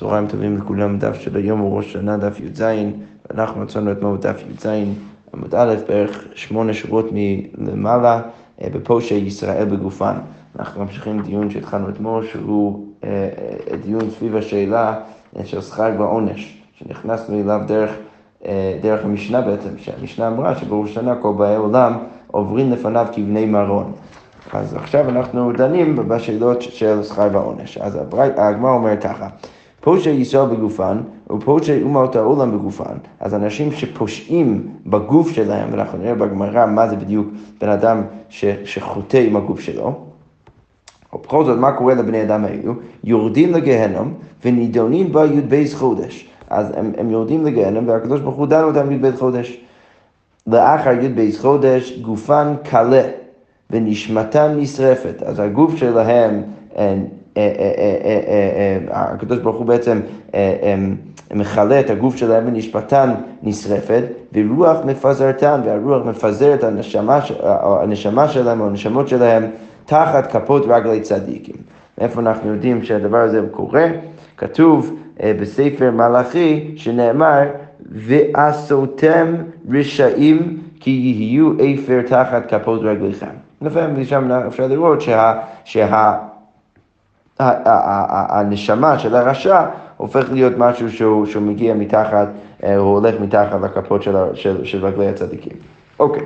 צהריים טובים לכולם, דף של היום הוא ראש שנה, דף י"ז, ואנחנו מצאנו אתמול בדף י"ז, עמוד א', בערך שמונה שורות מלמעלה, אה, בפושע ישראל בגופן. אנחנו ממשיכים דיון שהתחלנו אתמול, שהוא אה, אה, דיון סביב השאלה של שכר ועונש, שנכנסנו אליו דרך, דרך המשנה בעצם, שהמשנה אמרה שבראש שנה כל באי עולם עוברים לפניו כבני מרון. אז עכשיו אנחנו דנים בשאלות של שכר ועונש. אז הגמרא אומר ככה, פושע ישראל בגופן ופושע אומות העולם בגופן. אז אנשים שפושעים בגוף שלהם, ואנחנו נראה בגמרא מה זה בדיוק בן אדם ש, שחוטא עם הגוף שלו. ובכל זאת, מה קורה לבני אדם האלו? יורדים לגהנום ונידונים בה י"ב חודש. אז הם, הם יורדים לגהנום והקדוש ברוך הוא דן אותם י"ב חודש. לאחר י"ב חודש גופן קלה ונשמתן נשרפת. אז הגוף שלהם אה, הקדוש ברוך הוא בעצם מכלה את הגוף שלהם ונשפטן נשרפת, ורוח מפזרתן, והרוח מפזר את הנשמה, הנשמה שלהם או הנשמות שלהם תחת כפות רגלי צדיקים. איפה אנחנו יודעים שהדבר הזה קורה? כתוב בספר מלאכי שנאמר, ועשותם רשעים כי יהיו אפר תחת כפות רגליכם. לפעמים משם אפשר לראות שה, שה, הנשמה של הרשע הופך להיות משהו שהוא, שהוא מגיע מתחת, אה, הוא הולך מתחת לכפות של, של, של רגלי הצדיקים. אוקיי.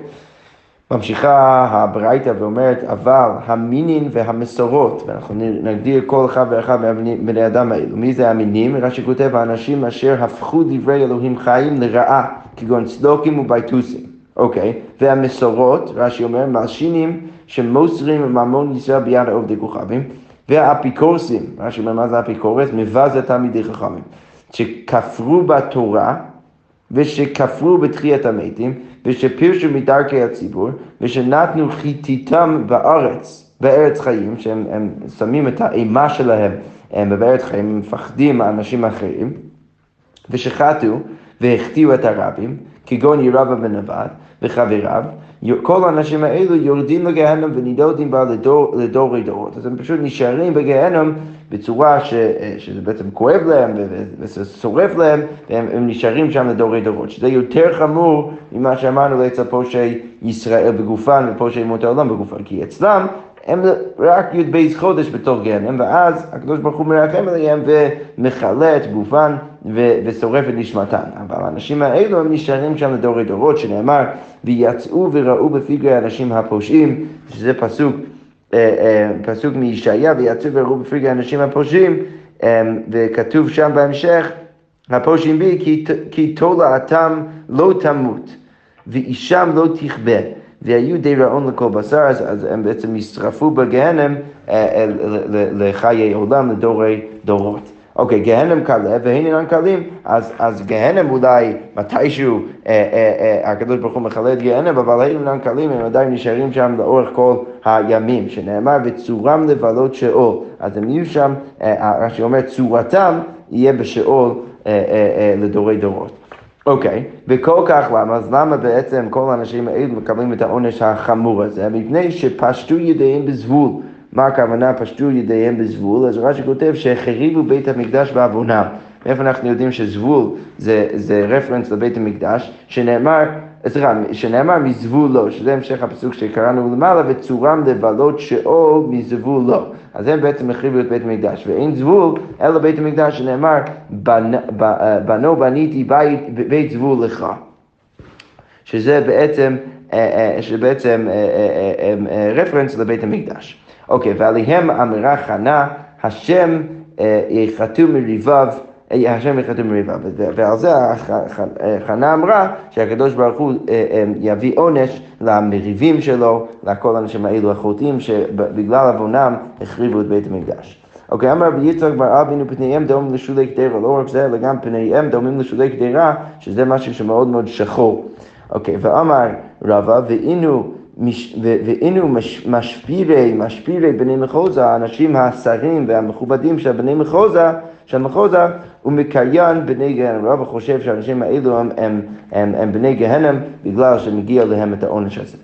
ממשיכה הברייתא ואומרת, אבל המינין והמסורות, ואנחנו נגדיר כל אחד ואחד מבני אדם האלו, מי זה המינים? רש"י כותב, האנשים אשר הפכו דברי אלוהים חיים לרעה, כגון צדוקים ובייטוסים. אוקיי, והמסורות, רש"י אומר, מלשינים שמוסרים ממון ישראל ביד עובדי כוכבים. והאפיקורסים, מה שאומר מה זה אפיקורס? מבזה תלמידי חכמים, שכפרו בתורה ושכפרו בתחיית המתים ושפירשו מדרכי הציבור ושנתנו חיתיתם בארץ, בארץ חיים, שהם שמים את האימה שלהם בארץ חיים, הם מפחדים מאנשים אחרים ושחטו והחטיאו את הרבים, כגון ירבא בן נבט וחבריו כל האנשים האלו יורדים לגיהנום ונידודים בה לדור, לדורי דורות. אז הם פשוט נשארים בגיהנום בצורה ש, שזה בעצם כואב להם וזה שורף להם, והם נשארים שם לדורי דורות. שזה יותר חמור ממה שאמרנו אצל פושעי ישראל בגופן ופושעי מות העולם בגופן. כי אצלם הם רק י"ב חודש בתוך גיהנם, ואז הקדוש ברוך הוא מרחם עליהם ומכלה את גופן ושורף את נשמתן. אבל האנשים האלו הם נשארים שם לדורי דורות, שנאמר, ויצאו וראו בפגרי האנשים הפושעים, שזה פסוק, אה, אה, פסוק מישעיה, ויצאו וראו בפגרי האנשים הפושעים, אה, וכתוב שם בהמשך, הפושעים בי, כי תולעתם לא תמות, ואישם לא תכבה. והיו די רעון לכל בשר, אז, אז הם בעצם נשרפו בגהנם אה, לחיי עולם, לדורי דורות. אוקיי, גהנם קלה והנה אינם קלים, אז, אז גהנם אולי מתישהו אה, אה, אה, הקדוש ברוך הוא מכלה את גהנם, אבל האם אינם קלים הם עדיין נשארים שם לאורך כל הימים, שנאמר וצורם לבלות שאול, אז הם יהיו שם, אה, רש"י אומר צורתם יהיה בשאול אה, אה, אה, לדורי דורות. אוקיי. וכל כך למה? אז למה בעצם כל האנשים האלו מקבלים את העונש החמור הזה? מפני שפשטו ידיהם בזבול. מה הכוונה פשטו ידיהם בזבול? אז רש"י כותב שהחריבו בית המקדש בעוונם. מאיפה אנחנו יודעים שזבול זה, זה רפרנס לבית המקדש, שנאמר, סליחה, שנאמר מזבול לא, שזה המשך הפסוק שקראנו למעלה, וצורם לבלות שאול מזבול לא. אז הם בעצם החריבו את בית המקדש, ואין זבול אלא בית המקדש שנאמר, בנו בניתי בית, בית זבול לך. שזה בעצם, אה, אה, שבעצם אה, רפרנס לבית המקדש. אוקיי, ועליהם אמירה חנה, השם יחתו מריביו השם יחתום מריבה. ועל זה חנה אמרה שהקדוש ברוך הוא אה, אה, יביא עונש למריבים שלו, לכל האנשים האלו החוטאים שבגלל עוונם החריבו את בית המקדש. אוקיי, אמר רבי יצחק בר אבינו פניהם דומים לשולי קדירה, לא רק זה, אלא גם פניהם דומים לשולי קדירה, שזה משהו שמאוד מאוד שחור. אוקיי, ואמר רבא, והינו והנה משפירי, משפירי בני מחוזה, האנשים השרים והמכובדים של בני מחוזה, של מחוזה, הוא מקריין בני גהנם. רבא חושב שהאנשים האלו הם, הם, הם, הם בני גהנם בגלל שמגיע להם את העונש הזה.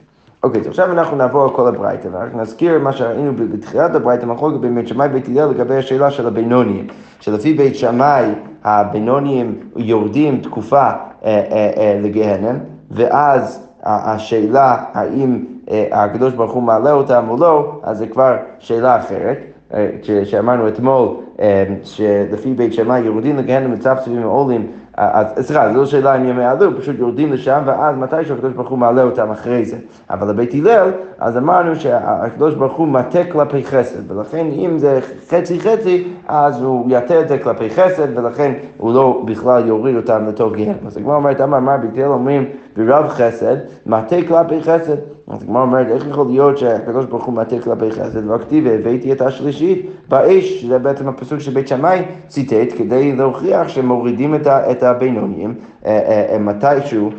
אוקיי, אז עכשיו אנחנו נעבור על כל הברייתא, ורק נזכיר מה שראינו בתחילת הברייתא, מחלוקת בין בית שמאי ובית הלל לגבי השאלה של הבינוניים, שלפי בית שמאי הבינוניים יורדים תקופה אה, אה, אה, לגהנם, ואז השאלה האם הקדוש ברוך הוא מעלה אותם או לא, אז זה כבר שאלה אחרת. אה, שאמרנו אתמול, אה, שלפי בית שמאי יורדים לגהנם מצפצפים ועולים אז סליחה, זו לא שאלה אם ימי עלו, פשוט יורדים לשם, ואז מתי שהקדוש ברוך הוא מעלה אותם אחרי זה. אבל לבית הלל, אז אמרנו שהקדוש ברוך הוא מטה כלפי חסד, ולכן אם זה חצי חצי, אז הוא יטה את זה כלפי חסד, ולכן הוא לא בכלל יוריד אותם לתוך גיהנם. אז הגמרא אומרת, אמר, מה בית הלל אומרים ברב חסד, מטה כלפי חסד. אז הגמרא אומרת, איך יכול להיות שהקדוש ברוך הוא מטה כלפי חסד, וכתיב, הבאתי את השלישית באש, שזה בעצם הפסוק שבית שמאי ציטט, כדי להוכיח שמורידים את הבינוניים אה, אה, אה, מתישהו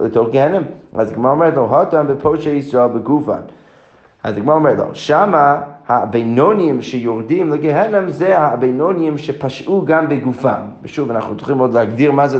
לתוך גיהנם. אז הגמרא אומרת לו, הותם בפושעי ישראל בגופן. אז הגמרא אומרת לו, שמה הבינונים שיורדים לגהנם זה הבינונים שפשעו גם בגופם. ושוב, אנחנו צריכים עוד להגדיר מה זה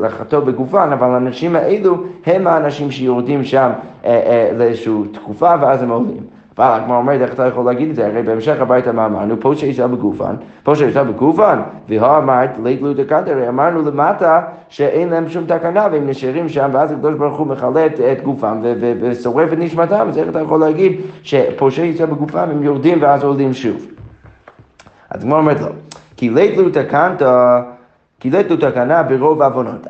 לחטוא בגופם, אבל האנשים האלו הם האנשים שיורדים שם אה, אה, לאיזושהי תקופה ואז הם עולים. אבל הגמרא אומרת, איך אתה יכול להגיד את זה? הרי בהמשך הביתה מה אמרנו? פה שאישה בגופן, פה שאישה בגופן, והוא אמרת, לית לו דקנטה, הרי אמרנו למטה שאין להם שום תקנה והם נשארים שם, ואז הקדוש ברוך הוא מכלה את גופם ושורף את נשמתם, אז איך אתה יכול להגיד שפושעי ישראל בגופם הם יורדים ואז עולים שוב? אז הגמרא אומרת לו, כי לית לו תקנתה, כי לית לו תקנה ברוב עוונות.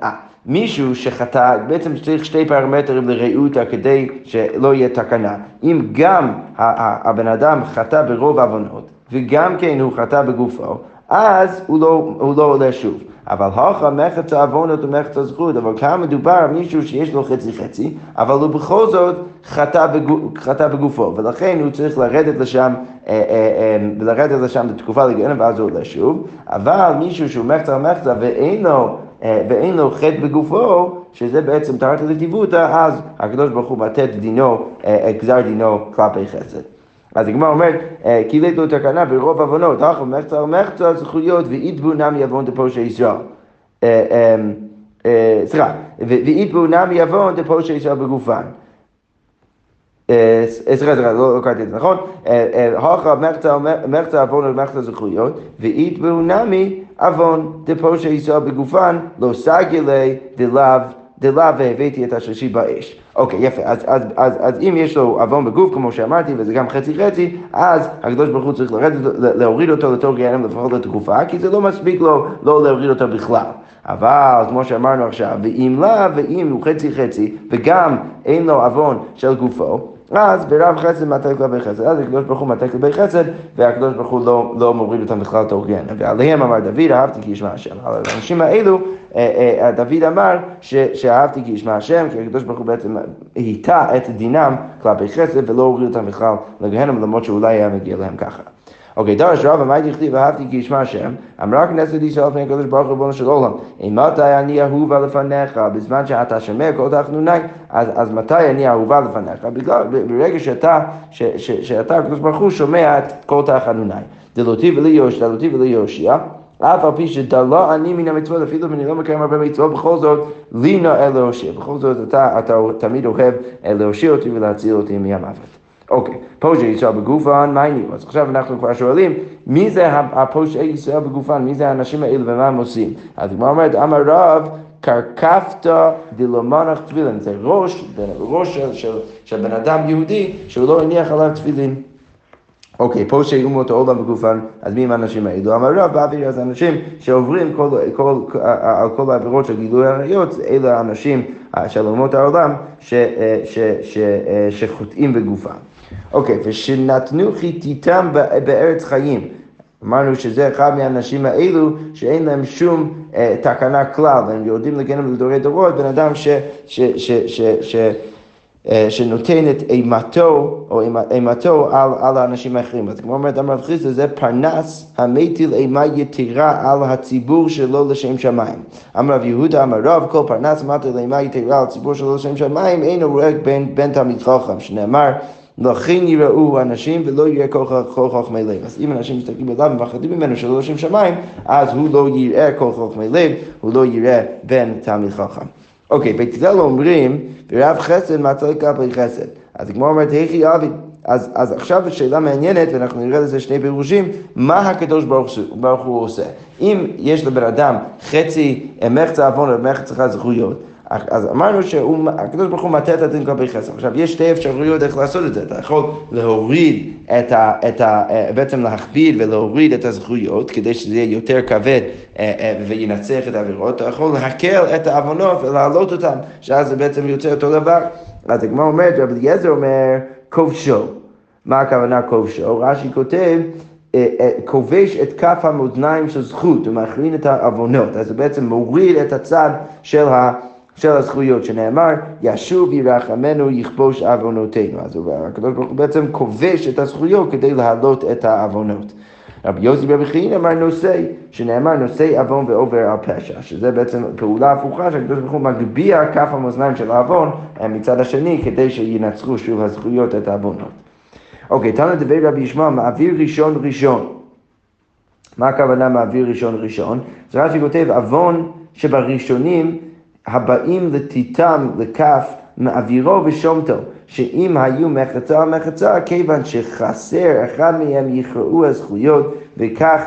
מישהו שחטא, בעצם צריך שתי פרמטרים לראותה כדי שלא יהיה תקנה. אם גם הבן אדם חטא ברוב עוונות, וגם כן הוא חטא בגופו, אז הוא לא, הוא לא עולה שוב. אבל הוכה מחץ העוונות ומחץ הזכות, אבל כאן מדובר על מישהו שיש לו חצי חצי, אבל הוא בכל זאת חטא, בגוף, חטא בגופו, ולכן הוא צריך לרדת לשם, אה, אה, אה, לרדת לשם לתקופה לגנב, ואז הוא עולה שוב, אבל מישהו שהוא מחצה על מחצה ואין לו ואין לו חטא בגופו, שזה בעצם תרת לטיבותא, אז הקדוש ברוך הוא את דינו, אה, גזר דינו כלפי חסד. אז הגמרא אומרת, אה, כי לו תקנה ברוב עוונות, אחו מחצה ומחצה זכויות ואיתבו נמי עוון דפושע ישראל. סליחה, ואיתבו נמי עוון דפושע ישראל בגופן. סליחה, סליחה, לא קראתי את זה נכון, הוכה מחצה עוון ומחצה זכויות, ואיתבו נמי עוון דפושע ישראל בגופן, לא סגלי דלאו דלאו והבאתי את השלישי באש. אוקיי, יפה. אז, אז, אז, אז אם יש לו עוון בגוף, כמו שאמרתי, וזה גם חצי חצי, אז הקדוש ברוך הוא צריך לרדת, להוריד אותו לתור גיהנם לפחות לתקופה, כי זה לא מספיק לו לא להוריד אותו בכלל. אבל כמו שאמרנו עכשיו, ואם לאו, ואם הוא חצי חצי, וגם אין לו עוון של גופו, אז ברב חסד מטה כלפי חסד, אז הקדוש ברוך הוא מטה כלפי חסד, והקדוש ברוך הוא לא, לא מוריד אותם בכלל לתוך גיהנם. ועליהם אמר דוד, אהבתי כי ישמע השם. על האנשים האלו, אה, אה, דוד אמר שאהבתי כי ישמע השם, כי הקדוש ברוך הוא בעצם היטה את דינם כלפי חסד, ולא הוריד אותם בכלל לגיהנם, למרות שאולי היה מגיע להם ככה. אוקיי, דרש רבא, מה דכתיב ואהבתי כי ישמע השם? אמרה כנסת ישראל לפני הקדוש ברוך הוא ריבונו של עולם, אם מתי אני אהובה לפניך, בזמן שאתה שומע כל תחנוני, אז, אז מתי אני אהובה לפניך? בגלל, ברגע שאתה, ש, ש, שאתה, הקדוש ברוך הוא, שומע את כל תחנוני. דלותי ולי יושיע, דלותי ולי יושיע. אף על פי שדלה אני מן המצוות, אפילו אם אני לא מקיים הרבה מצוות, בכל זאת, לי נאה להושיע. בכל זאת, אתה, אתה תמיד אוהב להושיע אותי ולהציל אותי מהמוות. אוקיי, פושעי ישראל בגופן, מה העניין? אז עכשיו אנחנו כבר שואלים, מי זה הפושעי ישראל בגופן? מי זה האנשים האלה ומה הם עושים? אז הגמרא אומרת, אמר רב, קרקפתא דלמנח תפילין, זה ראש, ראש של, של, בן אדם יהודי שהוא לא הניח עליו תפילין. אוקיי, פה אומות העולם בגופן, אז מי הם האנשים האלו? אמר רב באוויר, אז אנשים שעוברים כל, כל, על כל העבירות של גילוי עריות, אלה האנשים של אומות העולם ש, ש, שחוטאים בגופם. אוקיי, ושנתנו חיתיתם בארץ חיים. אמרנו שזה אחד מהאנשים האלו שאין להם שום אה, תקנה כלל, הם יורדים לגנם לדורי דורות, בן אדם ש... ש, ש, ש, ש אה, שנותן את אימתו, או אימתו על, על האנשים האחרים. אז כמו אומרת אמר חיסא, זה פרנס המטיל אימה יתרה על הציבור שלו לשם שמיים. אמר רב יהודה אמר רב, כל פרנס מטיל אימה יתרה על הציבור שלו לשם שמיים, אינו רואה בן, בן תלמיד חכם, שנאמר לכן יראו אנשים ולא יראה כל חכמי לב. אז אם אנשים מסתכלים עליו ומפחדים ממנו שלא לשם שמיים, אז הוא לא יראה כל חכמי לב, הוא לא יראה בן תלמיד חכם. אוקיי, בית הלל אומרים, ורב חסד מצא לקבל חסד. אז הגמרא אומרת, היכי אבי. אז, אז עכשיו שאלה מעניינת, ואנחנו נראה לזה שני פירושים, מה הקדוש ברוך, ברוך הוא עושה? אם יש לבן אדם חצי מחצה עוון ומחצה זכויות, אז אמרנו שהקדוש ברוך הוא מטה את הדין כלפי חסר. עכשיו, יש שתי אפשרויות איך לעשות את זה. אתה יכול להוריד את ה... את ה בעצם להכביד ולהוריד את הזכויות כדי שזה יהיה יותר כבד אה, אה, וינצח את העבירות. אתה יכול להקל את העוונות ולהעלות אותן, שאז זה בעצם יוצא אותו דבר. אז הגמרא אומרת, רבי אליעזר אומר, כובשו. מה הכוונה כובשו? רש"י כותב, אה, כובש את כף המאזניים של זכות, הוא מכלין את העוונות, אז זה בעצם מוריד את הצד של ה... של הזכויות, שנאמר, ישוב ירחמנו יכבוש עוונותינו. אז הקדוש ברוך הוא בעצם כובש את הזכויות כדי להעלות את העוונות. רבי יוסי ברבי חיין אמר נושא, שנאמר נושא עוון ועובר על פשע, שזה בעצם פעולה הפוכה שהקדוש ברוך הוא מגביה כף המאזניים של העוון מצד השני, כדי שינצחו שוב הזכויות את העוונות. אוקיי, תנא דבי רבי ישמעאל, מעביר ראשון ראשון. מה הכוונה מעביר ראשון ראשון? זה רש"י כותב, עוון שבראשונים הבאים לתיתם לכף מעבירו ושומתו, שאם היו מחצה על מחצה, כיוון שחסר אחד מהם יכרעו הזכויות וכך,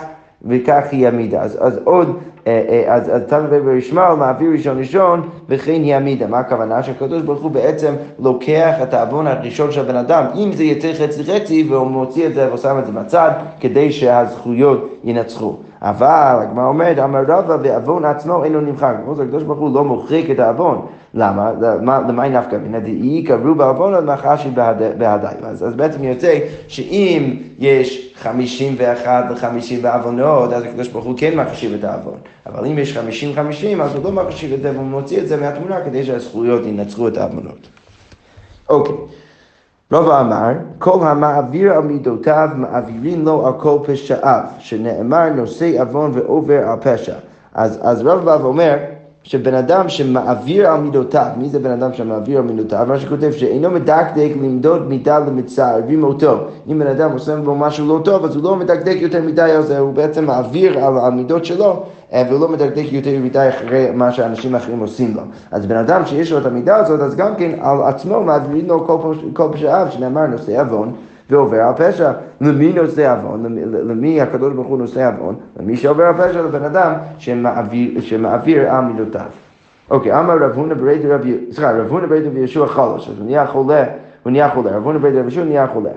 וכך היא עמידה. אז, אז עוד, אה, אה, אז, תנו רבי ישמעאל מעביר ראשון ראשון וכן היא עמידה. מה הכוונה? שהקדוש ברוך הוא בעצם לוקח את העוון הראשון של בן אדם, אם זה יצא חצי חצי, והוא מוציא את זה ושם את זה בצד, כדי שהזכויות ינצחו. אבל הגמרא אומרת, אמר רבא ועוון עצמו אינו נמחק. בכל זאת הקדוש ברוך הוא לא מוחק את העוון. למה? למה היא נפקא מינה דאי קראו בעוון עד מחשי בהדי. אז, אז בעצם יוצא שאם יש 51 ו-50 בעוונות, אז הקדוש ברוך הוא כן מחשיב את העוון. אבל אם יש 50-50, אז הוא לא מחשיב את זה והוא מוציא את זה מהתמונה כדי שהזכויות ינצחו את העוונות. אוקיי. רבא אמר, כל המעביר על מידותיו מעבירים לו על כל פשעיו, שנאמר נושא עוון ועובר על פשע. אז, אז רבא אומר, שבן אדם שמעביר על מידותיו, מי זה בן אדם שמעביר על מידותיו? מה שכותב שאינו מדקדק למדוד מידה למצערים אותו. אם בן אדם עושה בו משהו לא טוב, אז הוא לא מדקדק יותר מדי על זה, הוא בעצם מעביר על המידות שלו, אה, והוא לא מדקדק יותר מדי אחרי מה שאנשים אחרים עושים לו. אז בן אדם שיש לו את המידה הזאת, אז גם כן על עצמו מעבירים לו כל פשעיו, שנאמר נושא עוון. ועובר על פשע. למי נושא עוון? למי הקדוש ברוך הוא נושא עוון? למי שעובר על פשע? לבן אדם שמעביר, שמעביר על מידותיו. אוקיי, אמר רב הונא ברייתא רבי, סליחה, רב הונא ברייתא רבי ישוע חלש, אז הוא נהיה חולה, הוא נהיה חולה, רב הונא ברייתא רבי ישוע נהיה חולה.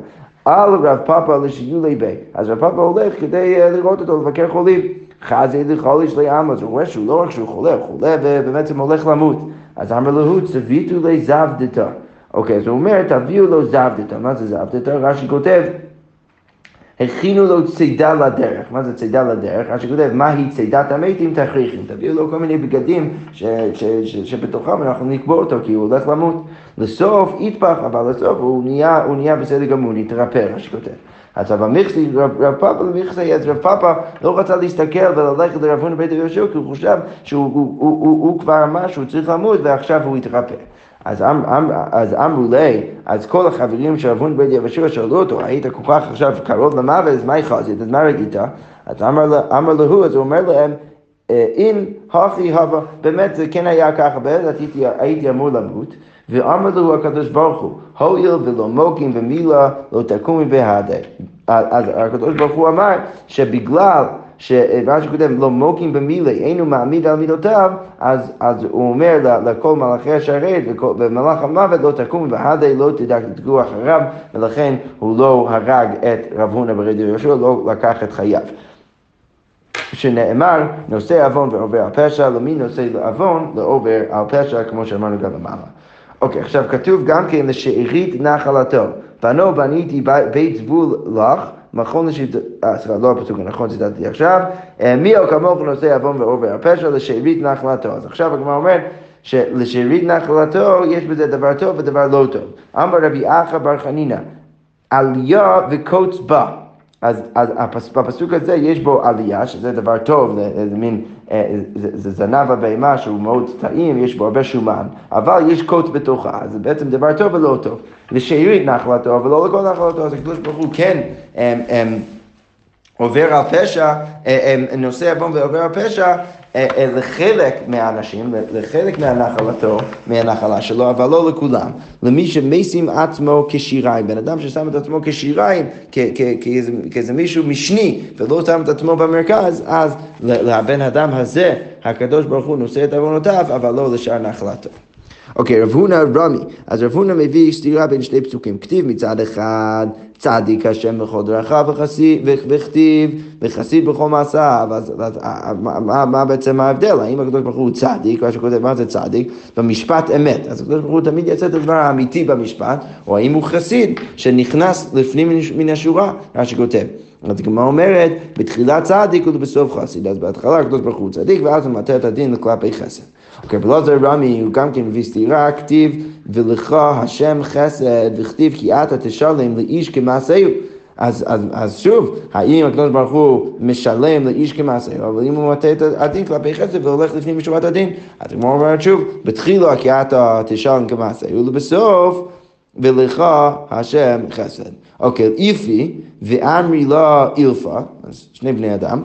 על רב פאפה לשיולי בי, אז רב פאפה הולך כדי אה, לראות אותו, לבקר חולים. חזי לחוליש לעם, אז הוא רואה שהוא לא רק שהוא חולה, הוא חולה ובעצם הולך למות. אז אמר לו, צביתו לזבדתו. אוקיי, אז הוא אומר, תביאו לו זבדתא. מה זה זבדתא? רש"י כותב, הכינו לו צידה לדרך. מה זה צידה לדרך? רש"י כותב, מהי צידת המתים תכריכים. תביאו לו כל מיני בגדים ש, ש, ש, שבתוכם אנחנו נקבור אותו, כי הוא הולך למות. לסוף יטפח, אבל לסוף הוא נהיה, הוא נהיה בסדר גמור, נתרפא, רש"י כותב. אז רב המכסי, רב פאפה למכסי, אז רב פאפה לא רצה להסתכל וללכת לרב הונא בית יהושע, כי הוא חושב שהוא הוא, הוא, הוא, הוא כבר אמר שהוא צריך למות ועכשיו הוא יתרפא. אז, אמ, אמ, אז אמרו לי, אז כל החברים אבון בית יבשוע שאלו אותו, היית כל כך עכשיו קרוב למוות, אז מה יחזית? אז מה ראית? אז אמר לו, אז הוא אומר להם, אה, אם הכי הווה, באמת זה כן היה ככה, באמת הייתי אמור למות, ואמר לו הקדוש ברוך הוא, הואיל ולא מוקים ומילה לא תקומי בהדה. אז הקדוש ברוך הוא אמר שבגלל שמה שקודם, לא מוקים במילי, אין הוא מעמיד על מידותיו, אז, אז הוא אומר לכל מלאכי השרת ומלאך המוות לא תקום והדי לא תדאגו אחריו, ולכן הוא לא הרג את רב הונא ברד יהושע, לא לקח את חייו. שנאמר, נושא עוון ועובר על פשע, למי נושא עוון לעובר על פשע, כמו שאמרנו גם למעלה. אוקיי, עכשיו כתוב גם כן לשארית נחלתו. בנו בניתי בית זבול לך, מכון לשיט... אה, סליחה, לא הפסוק הנכון, ציטטתי עכשיו. אה, מי או כמוך נושא עוון ועובר הפשע לשארית נחלתו. אז עכשיו הגמרא אומרת שלשארית נחלתו יש בזה דבר טוב ודבר לא טוב. אמר רבי אחא בר חנינא, עלייה וקוץ בה. אז, אז בפסוק הזה יש בו עלייה, שזה דבר טוב, זה, מין, זה, זה זנב הבהמה שהוא מאוד טעים, יש בו הרבה שומן, אבל יש קוץ בתוכה, זה בעצם דבר טוב ולא טוב. לשארית נחלתו, ולא לכל נחלתו, אז הקדוש ברוך הוא כן הם, הם, עובר על פשע, אה, אה, נושא עוון ועובר על פשע אה, לחלק מהאנשים, לחלק מהנחלתו, מהנחלה שלו, אבל לא לכולם. למי שמשים עצמו כשיריים, בן אדם ששם את עצמו כשיריים, כאיזה מישהו משני, ולא שם את עצמו במרכז, אז לבן אדם הזה, הקדוש ברוך הוא נושא את עוונותיו, אבל לא לשאר נחלתו. אוקיי, רב הונא רמי. אז רב הונא מביא סתירה בין שני פסוקים. כתיב מצד אחד, צדיק השם בכל דרכיו וכתיב וחסיד בכל מעשיו. אז מה, בעצם ההבדל? האם הקדוש ברוך הוא צדיק, מה שכותב, מה זה צדיק? במשפט אמת. אז הקדוש ברוך הוא תמיד יעשה את הדבר האמיתי במשפט, או האם הוא חסיד שנכנס לפנים מן השורה, מה שכותב. אז הגמרא אומרת, בתחילת צדיק ובסוף חסיד, אז בהתחלה הקדוש ברוך הוא צדיק, ואז הוא מטה את הדין כלפי חסד. אוקיי, בלעזר רמי הוא גם כן מביא סתירה, כתיב ולך השם חסד וכתיב כי אתה תשלם לאיש כמעשהו. אז, אז, אז שוב, האם הקדוש ברוך הוא משלם לאיש כמעשהו, אבל אם הוא מטה את הדין כלפי חסד והולך לפנים משורת הדין, אז הגמרא אומרת שוב, בתחילו כי אתה תשלם כמעשהו, ובסוף ולך השם חסד. אוקיי, איפי ואמרי לה אילפה, אז שני בני אדם,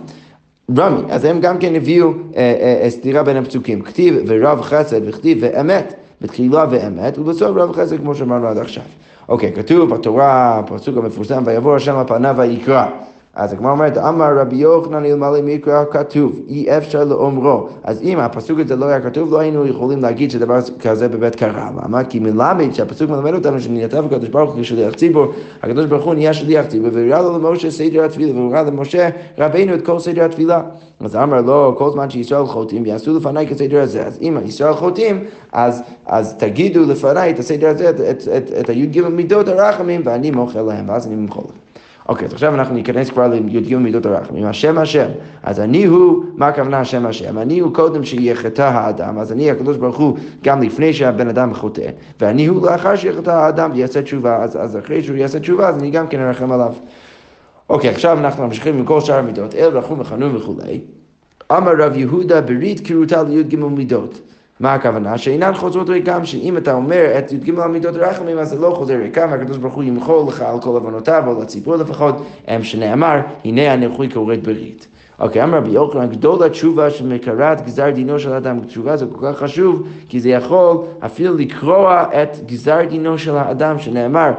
רמי, אז הם גם כן הביאו אה, אה, אה, סתירה בין הפסוקים, כתיב ורב חסד וכתיב ואמת, בתחילה ואמת, ובסוף רב חסד כמו שאמרנו עד עכשיו. אוקיי, כתוב בתורה, הפסוק המפורסם, ויבוא השם על פניו ויקרא. אז הגמרא אומרת, אמר רבי יוחנן אלמלא מקרא כתוב, אי אפשר לאומרו. אז אם הפסוק הזה לא היה כתוב, לא היינו יכולים להגיד שדבר כזה באמת קרה. למה? כי מלמד שהפסוק מלמד אותנו שנהייתה הקדוש ברוך הוא כשליח ציבור, הקדוש ברוך הוא נהיה שליח ציבור, והראה לו למשה סדר התפילה, והראה למשה רבינו את כל סדר התפילה. אז אמר לו, כל זמן שישראל חוטאים, יעשו לפניי כסדר הזה. אז אם ישראל חוטאים, אז, אז תגידו לפניי את הסדר הזה, את, את, את, את הי"ג מידות הרחמים, ואני מוכר להם, ואז אני ממחול. אוקיי, אז עכשיו אנחנו ניכנס כבר לי"ג מידות הרחמים. השם השם, אז אני הוא, מה הכוונה השם השם? אני הוא קודם שיחטא האדם, אז אני הקדוש ברוך הוא גם לפני שהבן אדם חוטא, ואני הוא לאחר שיחטא האדם ויעשה תשובה, אז, אז אחרי שהוא יעשה תשובה, אז אני גם כן ארחם עליו. אוקיי, עכשיו אנחנו ממשיכים עם כל שאר המידות, אל רחום וחנון וכולי. אמר רב יהודה ברית קירותה לי"ג מידות. מה הכוונה? שאינן חוזרות ריקם, שאם אתה אומר את י"ג המידות רחמים, אז זה לא חוזר ריקם, והקדוש ברוך הוא ימחול לך על כל עוונותיו, או לציבור לפחות, שנאמר, הנה הנכוי כורת ברית. אוקיי, אמר רבי יוחנן, גדול התשובה שמקרת גזר דינו של האדם, תשובה זה כל כך חשוב, כי זה יכול אפילו לקרוע את גזר דינו של האדם, שנאמר,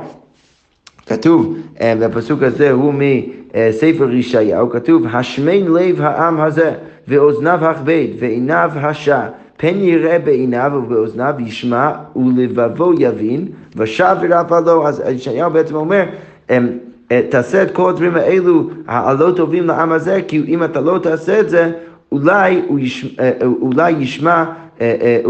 כתוב, אה, והפסוק הזה הוא מספר ישעיהו, כתוב, השמן לב העם הזה, ואוזניו הכבד, ועיניו השע. פן יראה בעיניו ובאוזניו ישמע ולבבו יבין ושב ורפא לו. אז ישעיהו בעצם אומר, אה, תעשה את כל הדברים האלו הלא טובים לעם הזה, כי אם אתה לא תעשה את זה, אולי ישמע, אה, אולי ישמע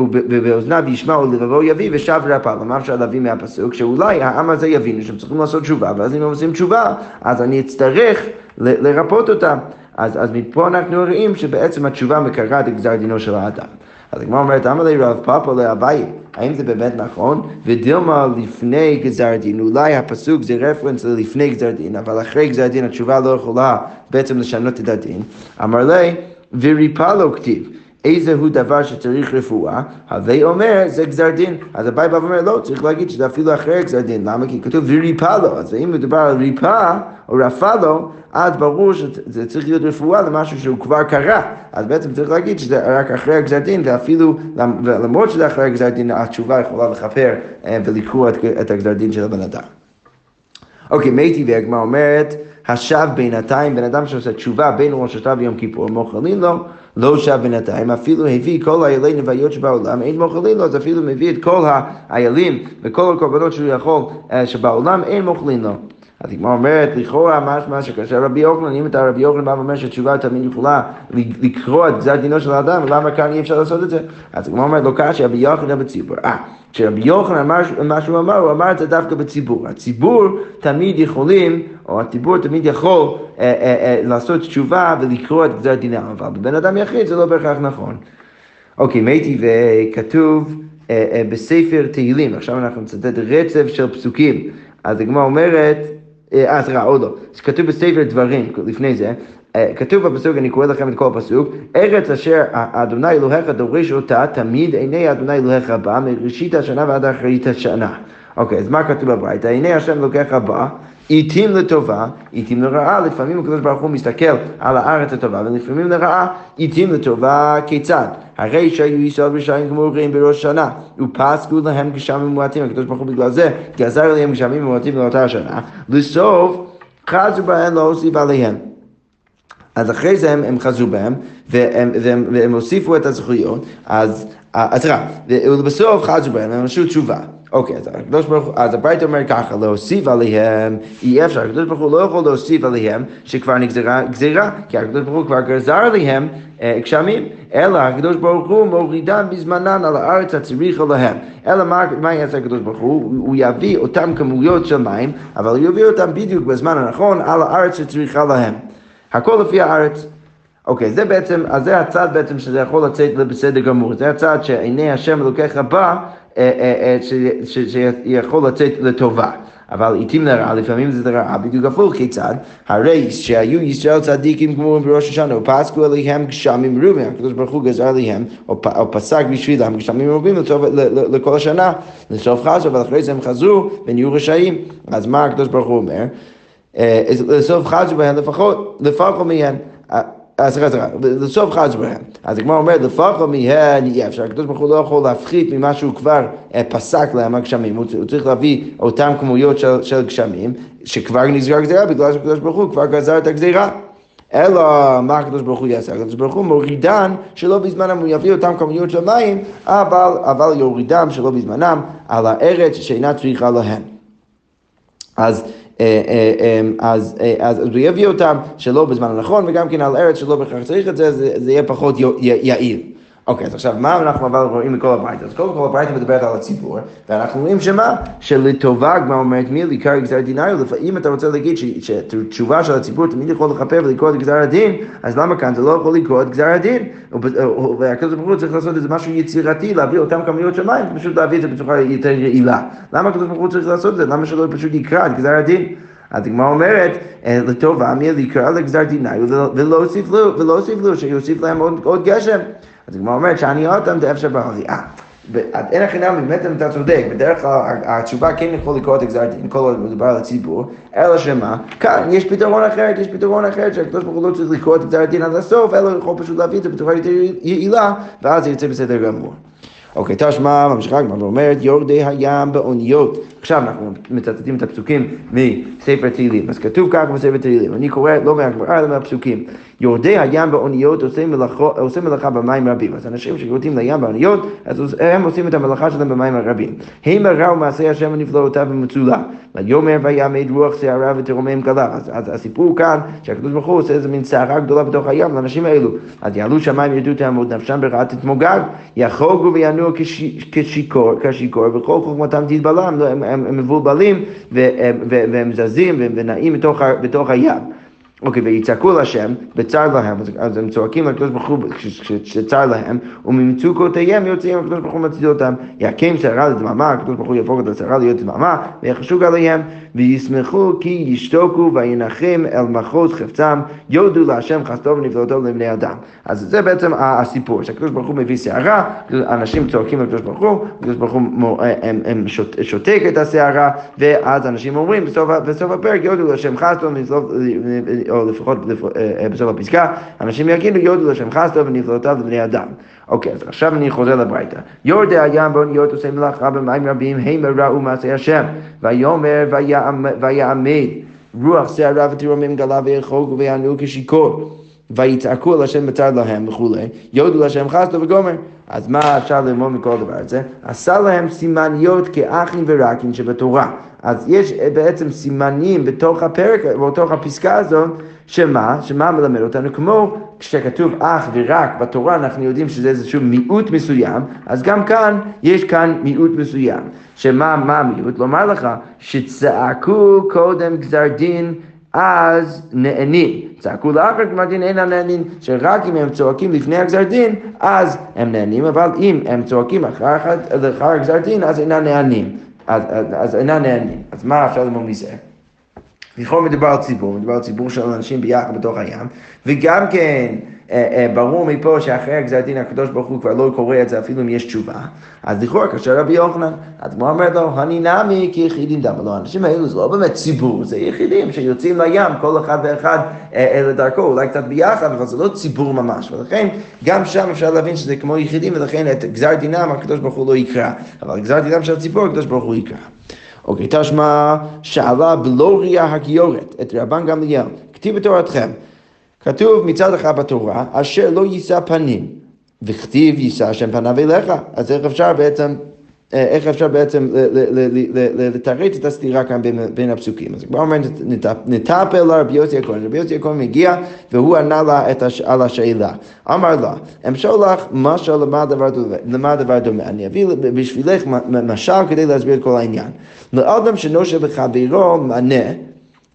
ובאוזניו ישמע ולבבו יביא ושב ורפא. למה אפשר להביא מהפסוק? שאולי העם הזה יבינו שהם צריכים לעשות תשובה, ואז אם הם עושים תשובה, אז אני אצטרך לרפות אותם. אז, אז מפה אנחנו רואים שבעצם התשובה מקרה את גזר דינו של האדם. אז הגמרא אומרת, אמר לי רב פאפא לאביי, האם זה באמת נכון? ודילמה לפני גזר דין, אולי הפסוק זה רפרנס ללפני גזר דין, אבל אחרי גזר דין התשובה לא יכולה בעצם לשנות את הדין. אמר לי, וריפא לו כתיב. איזה הוא דבר שצריך רפואה, הווי אומר זה גזר דין. אז אביי בא ואומר לא, צריך להגיד שזה אפילו אחרי גזר דין, למה? כי כתוב וריפא לו, אז אם מדובר על ריפא או רפא לו, אז ברור שזה צריך להיות רפואה למשהו שהוא כבר קרה. אז בעצם צריך להגיד שזה רק אחרי הגזר דין, ואפילו למרות שזה אחרי הגזר דין, התשובה יכולה לכפר אה, ולקרוא את הגזר דין של הבן אדם. אוקיי, מתי והגמרא אומרת, השב בינתיים, בן אדם שעושה תשובה בין ראש השנה ויום כיפור, מוכלים לו, לא שב בינתיים, אפילו הביא כל איילי נוויות שבעולם, אין מוכלים לו, אז אפילו מביא את כל האיילים וכל הקורבנות שהוא יכול אה, שבעולם, אין מוכלים לו. אז הגמרא אומרת, לכאורה משמע שכאשר רבי יוחנן, אם אתה רבי יוחנן בא ואומר שהתשובה תמיד יכולה לקרוא את גזר דינו של האדם, למה כאן אי אפשר לעשות את זה? אז הגמרא אומרת, לא קשה, רבי יוחנן בציבור. אה, כשרבי יוחנן אמר מה שהוא אמר, הוא אמר את זה דווקא בציבור. הציבור תמיד יכולים, או הציבור תמיד יכול אה, אה, אה, לעשות תשובה ולקרוא את גזר דינם, אבל בבן אדם יחיד זה לא בהכרח נכון. אוקיי, מתי וכתוב בספר תהילים, עכשיו אנחנו נצטט רצף של פסוקים. אז הגמרא אומרת, אה, סליחה, עוד לא. כתוב בספר דברים, לפני זה, אה, כתוב בפסוק, אני קורא לכם את כל הפסוק, ארץ אשר אדוני אלוהיך דורש אותה, תמיד עיני אדוני אלוהיך בא, מראשית השנה ועד אחרית השנה. אוקיי, אז מה כתוב בברייתא? עיני השם אלוהיך בא, עיתים לטובה, עיתים לרעה, לפעמים הקדוש ברוך הוא מסתכל על הארץ הטובה, ולפעמים לרעה, עיתים לטובה, כיצד? הרי שהיו ישראל רשעים גמורים בראש שנה, ופסקו להם גשמים מועטים, הקדוש ברוך הוא בגלל זה גזר עליהם גשמים מועטים לאותה שנה, לסוף חזו בהם להוסיף עליהם. אז אחרי זה הם, הם חזרו בהם, והם, והם, והם הוסיפו את הזכויות, אז, אז רע, ובסוף חזרו בהם, הם עשו תשובה. אוקיי, אז הקדוש ברוך הוא, אז הברית אומר ככה, להוסיף עליהם, אי אפשר, הקדוש ברוך הוא לא יכול להוסיף עליהם שכבר נגזרה גזירה, כי הקדוש ברוך הוא כבר גזר עליהם אה, גשמים, אלא הקדוש ברוך הוא מורידם בזמנן על הארץ הצריכה להם. אלא מה, מה יעשה הקדוש ברוך הוא? הוא יביא אותם כמויות של מים, אבל הוא יביא אותם בדיוק בזמן הנכון על הארץ שצריכה להם. הכל לפי הארץ. אוקיי, זה בעצם, אז זה הצד בעצם שזה יכול לצאת בסדר גמור. זה הצד שעיני השם אלוקיך בא, אה, אה, אה, שיכול לצאת לטובה. אבל עיתים לרעה, לפעמים זה לרעה בדיוק הפוך, כיצד? הרי שהיו ישראל צדיקים גמורים בראש השנה, ופסקו עליהם גשמים רובים, הקדוש ברוך הוא גזר עליהם, או פסק בשבילם גשמים רובים לכל השנה, לסוף חזו, אבל אחרי זה הם חזרו ונהיו רשעים. אז מה הקדוש ברוך הוא אומר? לסוף חזו בהם לפחות, לפחות מהן. סליחה, סליחה, לסוף חז בהם. אז הגמרא אומרת, לפחות מהן אי אפשר, הקדוש ברוך הוא לא יכול להפחית ממה שהוא כבר פסק להם הגשמים, הוא צריך להביא אותם כמויות של, של גשמים, שכבר נסגר גזירה, בגלל שהקדוש ברוך הוא כבר גזר את הגזירה. אלא מה הקדוש ברוך הוא יעשה? הקדוש ברוך הוא מורידן שלא בזמנם, הוא יביא אותם כמויות של מים, אבל, אבל יורידם שלא בזמנם על הארץ שאינה צריכה להם. אז אה, אה, אה, אז, אז, אז הוא יביא אותם שלא בזמן הנכון, וגם כן על ארץ שלא בהכרח צריך את זה, זה יהיה פחות יעיל. אוקיי, אז עכשיו, מה אנחנו אבל רואים מכל הברייתא? אז קודם כל הברייתא מדברת על הציבור, ואנחנו רואים שמה? שלטובה, כבר אומרת מי לעיקר גזר דיניו, אם אתה רוצה להגיד שתשובה של הציבור תמיד יכול לכפר ולקרוא את גזר הדין, אז למה כאן זה לא יכול לקרוא את גזר הדין? והקדוש ברוך הוא צריך לעשות איזה משהו יצירתי, להביא אותם כמויות של מים, פשוט להביא את זה בצורה יותר יעילה. למה הקדוש ברוך הוא צריך לעשות את זה? למה שלא פשוט יקרא את גזר הדין? אז הגמרא אומרת, לטובה מי לקרוא לגזר דיניו ולהוסיף לו, שיוסיף להם עוד גשם. אז הגמרא אומרת שאני אותם דאף שבעלי. אה, אין החינם באמת אתה צודק, בדרך כלל התשובה כן יכול לקרוא את הגזר דין, כל עוד מדובר על הציבור, אלא שמה, כאן יש פתרון אחר, יש פתרון אחר שהקדוש ברוך הוא לא צריך לקרוא את הגזר דין עד הסוף, אלא יכול פשוט להביא את זה בצורה יותר יעילה, ואז זה יוצא בסדר גמור. אוקיי, תשמע, ממשיכה הגמרא ואומרת, יורדי הים באוניות. עכשיו אנחנו מצטטים את הפסוקים מספר תהילים. אז כתוב ככה בספר תהילים, אני קורא לא מהגמרא אלא מהפסוקים. יורדי הים באוניות עושה מלאכה, עושה מלאכה במים רבים. אז אנשים שיורדים לים באוניות, אז הם עושים את המלאכה שלהם במים הרבים. הם ראו מעשי השם ונפלאותיו ומצולה. ויאמר ויעמד רוח שערה ותרומם גליו. אז, אז הסיפור כאן, שהקדוש ברוך הוא עושה איזה מין סערה גדולה בתוך הים לאנשים האלו. אז יעלו שמיים ירדו תעמוד נפשם ברעת תתמוגג, יחוגו כשיכור, כשיכור, וכל חוכמתם תתבלם. הם, מבולבלים והם זזים ונעים בתוך, בתוך הים. אוקיי, ויצעקו להשם בצר להם, אז הם צועקים לקדוש ברוך הוא כשצר להם, וממצוקותיהם יוצאים הקדוש ברוך הוא מציל אותם, יקים שערה לדממה, הקדוש ברוך הוא יהפוך את השערה להיות דממה, ויחשו עליהם, וישמחו כי ישתוקו וינחם אל מחוז חפצם, יודו להשם חסדו ונפלאותו לבני אדם. אז זה בעצם הסיפור, שהקדוש ברוך הוא מביא שערה, אנשים צועקים לקדוש ברוך הוא, הקדוש ברוך הוא הם, הם שותק את השערה, ואז אנשים אומרים בסוף, בסוף הפרק, יודו להשם חסדו או לפחות אה, בסוף הפסקה, אנשים יגידו יודו לשם חסדו ונפלאותיו לבני אדם. אוקיי, אז עכשיו אני חוזר לברייתא. יורדי הים באוניות עושה מלאכה במים רבים, הם ראו מעשי השם. ויאמר ויעמד רוח שערה ותרומם גלה ויחוג ויענו כשיכור. ויצעקו על השם בצד להם וכולי, יודו להשם חסדו וגומר. אז מה אפשר ללמוד מכל דבר הזה? עשה להם סימניות כאחים ורקים שבתורה. אז יש בעצם סימנים בתוך הפרק, בתוך הפסקה הזאת, שמה? שמה מלמד אותנו? כמו כשכתוב אח ורק בתורה, אנחנו יודעים שזה איזשהו מיעוט מסוים, אז גם כאן, יש כאן מיעוט מסוים. שמה מה המיעוט? לומר לך שצעקו קודם גזר דין אז נהנים. צעקו לאחר גזר דין אינם נהנים, שרק אם הם צועקים לפני הגזר דין, אז הם נהנים, אבל אם הם צועקים אחר הגזר דין, אז אינם נהנים. אז, אז, אז אינם נהנים. אז מה אפשר ללמוד מזה? לכאורה מדובר על ציבור, מדובר על ציבור של אנשים ביחד בתוך הים, וגם כן ברור מפה שאחרי הגזר דין הקדוש ברוך הוא כבר לא קורא את זה אפילו אם יש תשובה. אז לכאורה כאשר רבי יוחנן, אז הוא אומר לו, אני נמי כיחידים דם. לא, האנשים האלו זה לא באמת ציבור, זה יחידים שיוצאים לים, כל אחד ואחד לדרכו, אולי קצת ביחד, אבל זה לא ציבור ממש. ולכן גם שם אפשר להבין שזה כמו יחידים, ולכן את גזר דינם הקדוש ברוך הוא לא יקרא. אבל גזר דינם של הציבור הקדוש ברוך הוא יקרא. אוקיי, תשמע, שאלה בלוריה הגיורת את רבן גמליאל, כתיב בתורתכם, כתוב מצד אחד בתורה, אשר לא יישא פנים, וכתיב יישא השם פניו אליך, אז איך אפשר בעצם איך אפשר בעצם לתרץ את הסתירה כאן בין, בין הפסוקים. אז כבר אומר, נטפל לרבי יוסי הכהן, רבי יוסי הכהן מגיע והוא ענה לה את הש, על השאלה. אמר לה, אמשול לך משל למה דבר דומה, אני אביא בשבילך משל כדי להסביר את כל העניין. לאדם שנושה בחברו מנה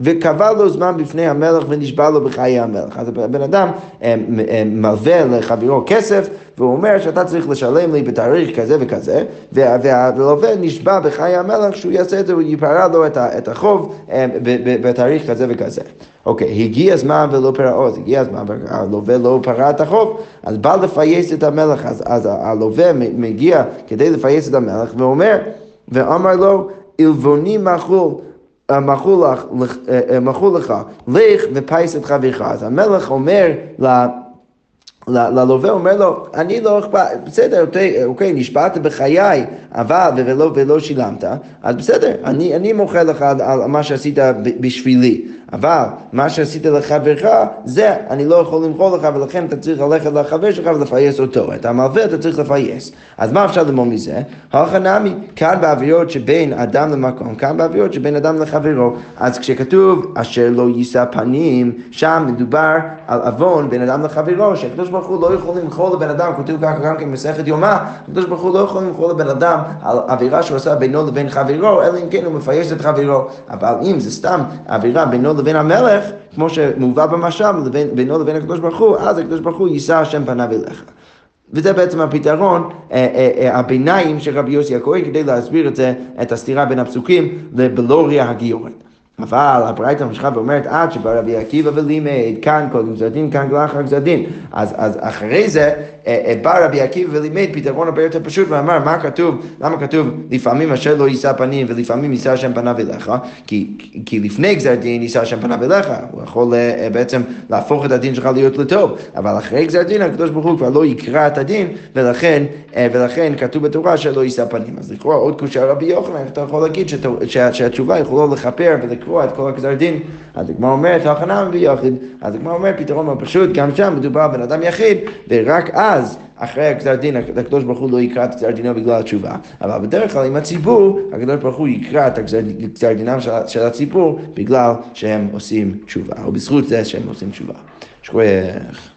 וקבע לו זמן בפני המלך ונשבע לו בחיי המלך. אז הבן אדם אה, אה, מלווה לחברו כסף והוא אומר שאתה צריך לשלם לי בתאריך כזה וכזה והלווה נשבע בחיי המלך שהוא יעשה את זה, הוא יפרע לו את החוב אה, בתאריך כזה וכזה. אוקיי, הגיע הזמן ולא פרעות, הגיע הזמן והלווה לא פרע את החוב, אז בא לפייס את המלך, אז, אז הלווה מגיע כדי לפייס את המלך ואומר, ואמר לו, עלבוני מחול מחול לך, לך ופייס את חברך. אז המלך אומר ללווה אומר לו, אני לא אכפת, בסדר, אוקיי, אוקיי, נשבעת בחיי, אבל ולא, ולא שילמת, אז בסדר, אני, אני מוכר לך על, על מה שעשית בשבילי. אבל מה שעשית לחברך, זה אני לא יכול למכור לך, ולכן אתה צריך ללכת לחבר שלך ולפייס אותו. את המלווה אתה צריך לפייס. אז מה אפשר ללמוד מזה? נמי, כאן בעבירות שבין אדם למקום, כאן בעבירות שבין אדם לחברו. אז כשכתוב אשר לא יישא פנים, שם מדובר על עוון בין אדם לחברו, שהקדוש ברוך הוא לא יכול למכור לבן אדם, כתוב ככה גם כן במסכת יומא, הקדוש ברוך הוא לא יכול למכור לבן אדם על עבירה שהוא עשה בינו לבין חברו, אלא אם כן הוא מפייס את חברו. אבל אם זה סתם עבירה בינו לבין המלך, כמו שמובא במשל, בינו לבין הקדוש ברוך הוא, אז הקדוש ברוך הוא יישא השם פניו אליך. וזה בעצם הפתרון, אה, אה, אה, הביניים של רבי יוסי הכהן, כדי להסביר את זה, את הסתירה בין הפסוקים לבלוריה הגיורת. אבל הברייתא ממשיכה ואומרת עד שבא רבי עקיבא ולימד, כאן קודם גזר דין, כאן לאחר גזר דין. אז, אז אחרי זה אה, אה, בא רבי עקיבא ולימד פתרון הרבה יותר פשוט ואמר מה כתוב, למה כתוב לפעמים אשר לא יישא פנים ולפעמים יישא השם פניו אליך, כי, כי לפני גזר דין יישא השם פניו אליך, הוא יכול אה, בעצם להפוך את הדין שלך להיות לטוב, אבל אחרי גזר דין הקדוש ברוך הוא כבר לא יקרא את הדין ולכן, ולכן כתוב בתורה שלא יישא פנים. אז לקרוא עוד קושה רבי יוחנן, אתה יכול להגיד שהתשובה יכולה לכפר ולקרוא את כל הגזר דין, אז הגמרא אומרת, הכנה ביחיד, אז הגמרא אומרת פתרון מאוד פשוט, גם שם מדובר בן אדם יחיד, ורק אז אחרי הגזר דין, הקדוש ברוך הוא לא יקרא את גזר דינו בגלל התשובה, אבל בדרך כלל עם הציבור, הקדוש ברוך הוא יקרא את גזר דינם של, של הציבור בגלל שהם עושים תשובה, או בזכות זה שהם עושים תשובה. שכוח.